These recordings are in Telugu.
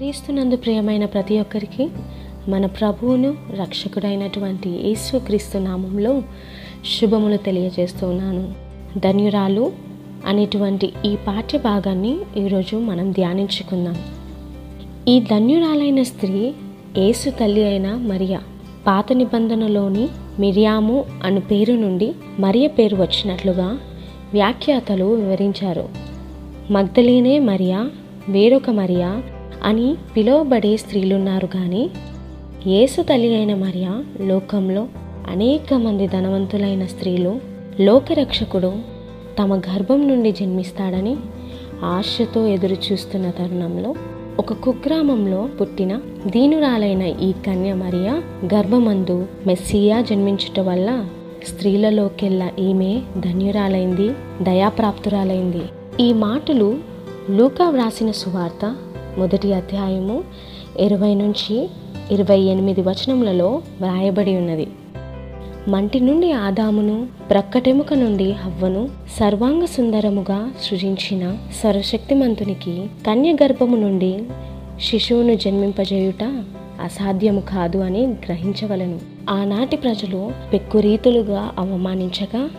క్రీస్తునందు ప్రియమైన ప్రతి ఒక్కరికి మన ప్రభువును రక్షకుడైనటువంటి యేసుక్రీస్తు నామంలో శుభములు తెలియజేస్తున్నాను ధన్యురాలు అనేటువంటి ఈ పాఠ్య భాగాన్ని ఈరోజు మనం ధ్యానించుకుందాం. ఈ ధన్యురాలైన స్త్రీ యేసు తల్లి అయిన మరియా పాత నిబంధనలోని మిరియాము అను పేరు నుండి మరియ పేరు వచ్చినట్లుగా వ్యాఖ్యాతలు వివరించారు. మగ్ధలేనే మరియా వేరొక మరియా అని పిలువబడే స్త్రీలున్నారు కానీ యేసు తల్లి అయిన మరియా లోకంలో అనేక మంది ధనవంతులైన స్త్రీలు లోకరక్షకుడు తమ గర్భం నుండి జన్మిస్తాడని ఆశతో ఎదురు చూస్తున్న తరుణంలో ఒక కుగ్రామంలో పుట్టిన దీనురాలైన ఈ కన్య మరియా గర్భమందు మెస్సియా జన్మించుట వల్ల స్త్రీలలోకెల్లా ఈమె ధన్యురాలైంది దయాప్రాప్తురాలైంది. ఈ మాటలు లూకా వ్రాసిన సువార్త మొదటి అధ్యాయము ఇరవై నుంచి ఇరవై ఎనిమిది వచనములలో వ్రాయబడి ఉన్నది. మంటి నుండి ఆదామును ప్రక్కటెముక నుండి హవ్వను సర్వాంగ సుందరముగా సృజించిన సర్వశక్తిమంతునికి కన్య గర్భము నుండి శిశువును జన్మింపజేయుట అసాధ్యము కాదు అని గ్రహించవలను. ఆనాటి ప్రజలు పెక్కురీతులుగా అవమానించగా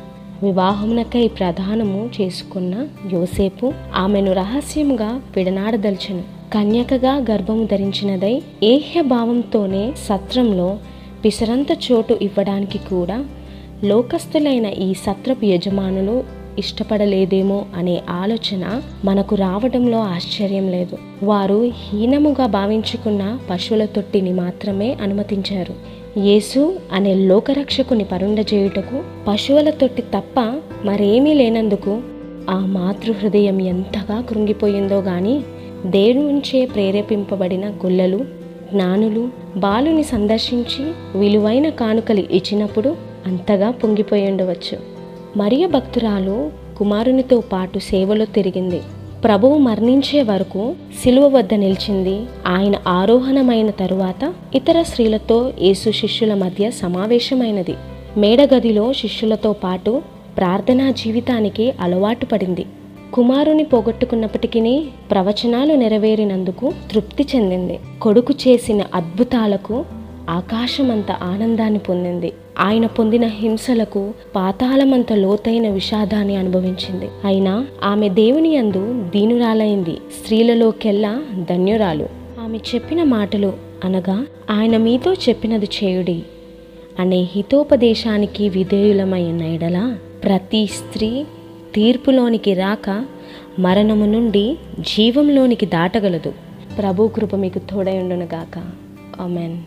వివాహమునకై ప్రధానము చేసుకున్న యోసేపు ఆమెను రహస్యముగా విడనాడదల్చెను. కన్యకగా గర్భము ధరించినదై ఏహ్య భావంతోనే సత్రంలో పిసరంత చోటు ఇవ్వడానికి కూడా లోకస్తులైన ఈ సత్రపు యజమానులు ఇష్టపడలేదేమో అనే ఆలోచన మనకు రావడంలో ఆశ్చర్యం లేదు. వారు హీనముగా భావించుకున్న పశువుల తొట్టిని మాత్రమే అనుమతించారు. యేసు అనే లోకరక్షకుని పరుండజేయుటకు పశువుల తొట్టి తప్ప మరేమీ లేనందుకు ఆ మాతృహృదయం ఎంతగా కృంగిపోయిందో గాని నుంచే ప్రేరేపింపబడిన గుల్లలు జ్ఞానులు బాలుని సందర్శించి విలువైన కానుకలు ఇచ్చినప్పుడు అంతగా పొంగిపోయి ఉండవచ్చు మరియ భక్తురాలు కుమారునితో పాటు సేవలో తిరిగింది. ప్రభువు మరణించే వరకు శిలువ వద్ద నిలిచింది. ఆయన ఆరోహణమైన తరువాత ఇతర స్త్రీలతో యేసు శిష్యుల మధ్య సమావేశమైనది. మేడగదిలో శిష్యులతో పాటు ప్రార్థనా జీవితానికి అలవాటు పడింది. కుమారుని పోగొట్టుకున్నప్పటికీ ప్రవచనాలు నెరవేరినందుకు తృప్తి చెందింది. కొడుకు చేసిన అద్భుతాలకు ఆకాశమంత ఆనందాన్ని పొందింది. ఆయన పొందిన హింసలకు పాతాళమంత లోతైన విషాదాన్ని అనుభవించింది. అయినా ఆమె దేవుని యందు దీనురాలైంది. స్త్రీలలోకెల్లా ధన్యురాలు. ఆమె చెప్పిన మాటలు అనగా ఆయన మీతో చెప్పినది చేయుడి అనే హితోపదేశానికి విధేయులమైన ఎడల ప్రతి స్త్రీ తీర్పులోనికి రాక మరణము నుండి జీవంలోనికి దాటగలదు. ప్రభు కృప మీకు తోడై ఉండునుగాక ఆమెన్.